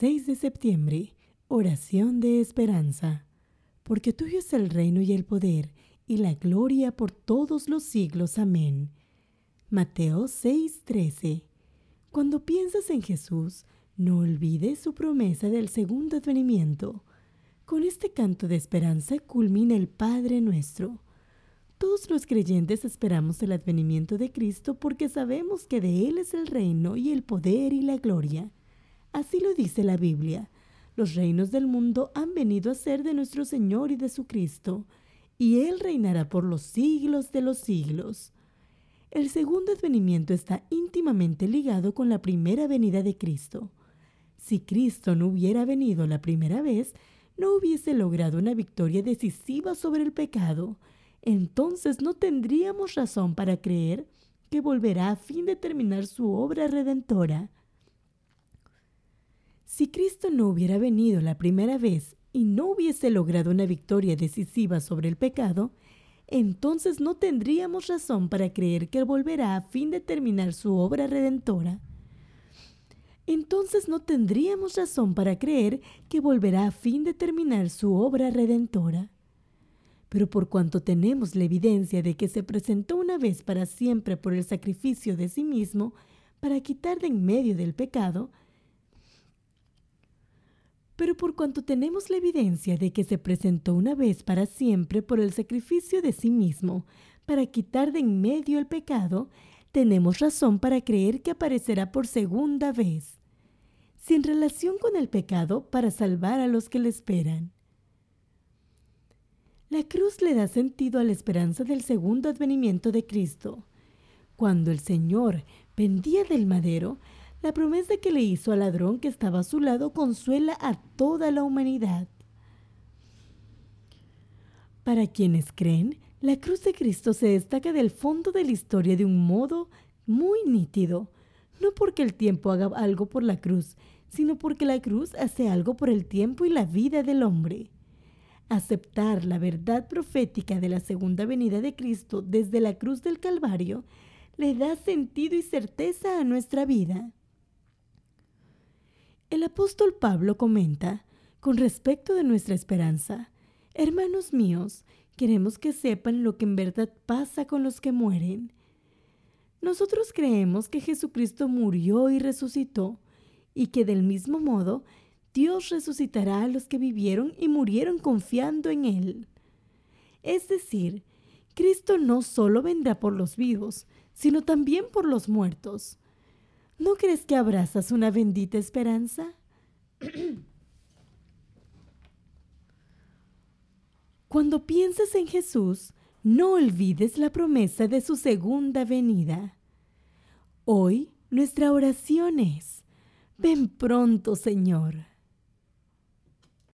6 de septiembre, oración de esperanza. Porque tuyo es el reino y el poder y la gloria por todos los siglos. Amén. Mateo 6:13. Cuando piensas en Jesús, no olvides su promesa del segundo advenimiento. Con este canto de esperanza culmina el Padre nuestro. Todos los creyentes esperamos el advenimiento de Cristo porque sabemos que de Él es el reino y el poder y la gloria. Así lo dice la Biblia. Los reinos del mundo han venido a ser de nuestro Señor y de su Cristo, y Él reinará por los siglos de los siglos. El segundo advenimiento está íntimamente ligado con la primera venida de Cristo. Si Cristo no hubiera venido la primera vez, no hubiese logrado una victoria decisiva sobre el pecado, entonces no tendríamos razón para creer que volverá a fin de terminar su obra redentora. Si Cristo no hubiera venido la primera vez y no hubiese logrado una victoria decisiva sobre el pecado, entonces no tendríamos razón para creer que volverá a fin de terminar su obra redentora entonces no tendríamos razón para creer que volverá a fin de terminar su obra redentora. Pero por cuanto tenemos la evidencia de que se presentó una vez para siempre por el sacrificio de sí mismo, para quitar de en medio del pecado, pero por cuanto tenemos la evidencia de que se presentó una vez para siempre por el sacrificio de sí mismo, para quitar de en medio el pecado, tenemos razón para creer que aparecerá por segunda vez sin relación con el pecado para salvar a los que le esperan. La cruz le da sentido a la esperanza del segundo advenimiento de Cristo. Cuando el Señor pendía del madero, la promesa que le hizo al ladrón que estaba a su lado consuela a toda la humanidad. Para quienes creen, la cruz de Cristo se destaca del fondo de la historia de un modo muy nítido, no porque el tiempo haga algo por la cruz, sino porque la cruz hace algo por el tiempo y la vida del hombre. Aceptar la verdad profética de la segunda venida de Cristo desde la cruz del Calvario le da sentido y certeza a nuestra vida. El apóstol Pablo comenta, con respecto de nuestra esperanza, Hermanos míos, queremos que sepan lo que en verdad pasa con los que mueren. Nosotros creemos que Jesucristo murió y resucitó, y que del mismo modo Dios resucitará a los que vivieron y murieron confiando en Él. Es decir, Cristo no solo vendrá por los vivos, sino también por los muertos. ¿No crees que abrazas una bendita esperanza? Cuando pienses en Jesús, no olvides la promesa de su segunda venida. Hoy nuestra oración es, Ven pronto, Señor.